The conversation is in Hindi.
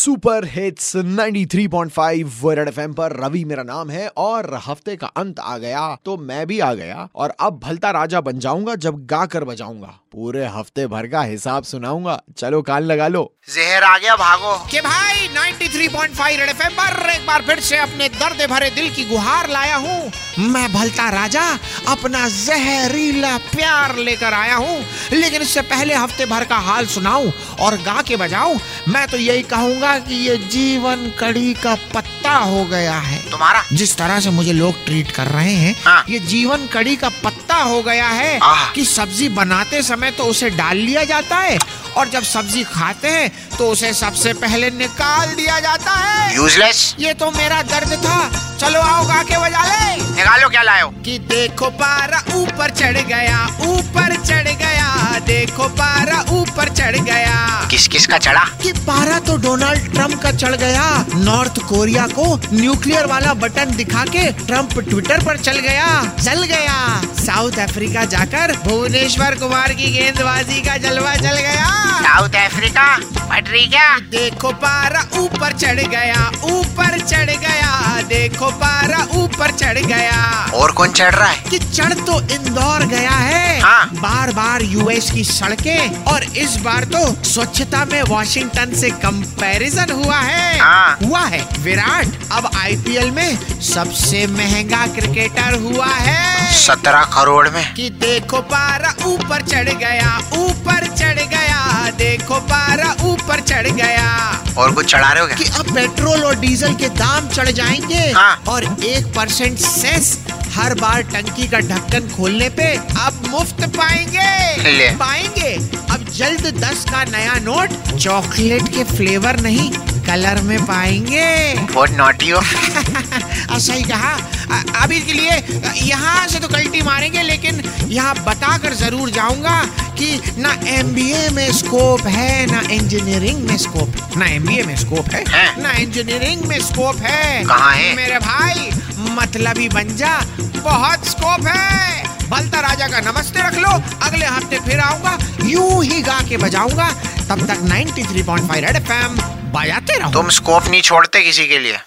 सुपर हिट्स 93.5 वर्ड एफएम पर। रवि मेरा नाम है और हफ़्ते का अंत आ गया तो मैं भी आ गया और अब भलता राजा बन जाऊँगा जब गा कर बजाऊँगा। पूरे हफ़्ते भर का हिसाब सुनाऊँगा। चलो कान लगा लो। जहर आ गया भागो। के भाई 93.5 रेड एफएम पर एक बार फिर से अपने दर्द भरे दिल की गुहार लाया हूँ। मैं भलता राजा अपना जहरीला प्यार लेकर आया हूँ। लेकिन इससे पहले हफ़्ते भर का हाल सुनाऊं और गा के बजाऊं मैं तो यही कहूँगा कि ये जीवन कड़ी का पत्ता हो गया है तुम्हारा जिस तरह से मुझे लोग ट्रीट कर रहे हैं हाँ। ये जीवन कड़ी का पत्ता हो गया है। कि सब्ज़ी बनाते समय तो उसे डाल लिया जाता है और जब सब्ज़ी खाते हैं तो उसे सबसे पहले निकाल दिया जाता है। यूजलेस ये तो मेरा दर्द था। चलो आओ गा के बजा ले। निकालो क्या लाए हो? कि देखो पारा ऊपर चढ़ गया ऊपर चढ़ गया। देखो पारा ऊपर चढ़ गया। किस किस का चढ़ा? कि पारा तो डोनाल्ड ट्रंप का चढ़ गया। नॉर्थ कोरिया को न्यूक्लियर वाला बटन दिखा के ट्रंप ट्विटर पर चल गया। चल गया। साउथ अफ्रीका जाकर भुवनेश्वर कुमार की गेंदबाजी का जलवा चल गया। साउथ अफ्रीका पटरी क्या? देखो पारा ऊपर चढ़ गया ऊपर चढ़ गया देखो पारा ऊपर चढ़ गया। और कौन चढ़ रहा है? कि चढ़ तो इंदौर गया है। हाँ। बार बार यूएस की सड़कें और इस बार तो स्वच्छता में वॉशिंगटन से कंपैरिजन हुआ है। हाँ। हुआ है। विराट अब आईपीएल में सबसे महँगा क्रिकेटर हुआ है। सत्रह करोड़ में। कि देखो पारा ऊपर चढ़ गया ऊपर चढ़ गया। देखो पारा ऊपर चढ़ गया। और कुछ चढ़ा रहे हो क्या? कि अब पेट्रोल और डीजल के दाम चढ़ जाएँगे। हाँ। और एक परसेंट सेस हर बार टंकी का ढक्कन खोलने पे अब मुफ़्त पाएँगे। ले। पाएँगे। अब जल्द दस का नया नोट चॉकलेट के फ्लेवर नहीं कलर में पाएँगे। बहुत नोटी हो। सही कहा? अभी के लिए यहाँ से तो कल्टी मारेंगे लेकिन यहाँ बताकर ज़रूर जाऊँगा। कि ना एमबीए में स्कोप है ना इंजीनियरिंग में स्कोप है। ना एमबीए में स्कोप है है? ना इंजीनियरिंग में स्कोप है। कहाँ है? मेरे भाई मतलबी बन जा बहुत स्कोप है। बलता राजा का नमस्ते रख लो अगले हफ़्ते फिर आऊँगा यूँ ही गा के बजाऊँगा तब तक 93.5 रेड एफएम बजाते रहो। तुम स्कोप नहीं छोड़ते किसी के लिए।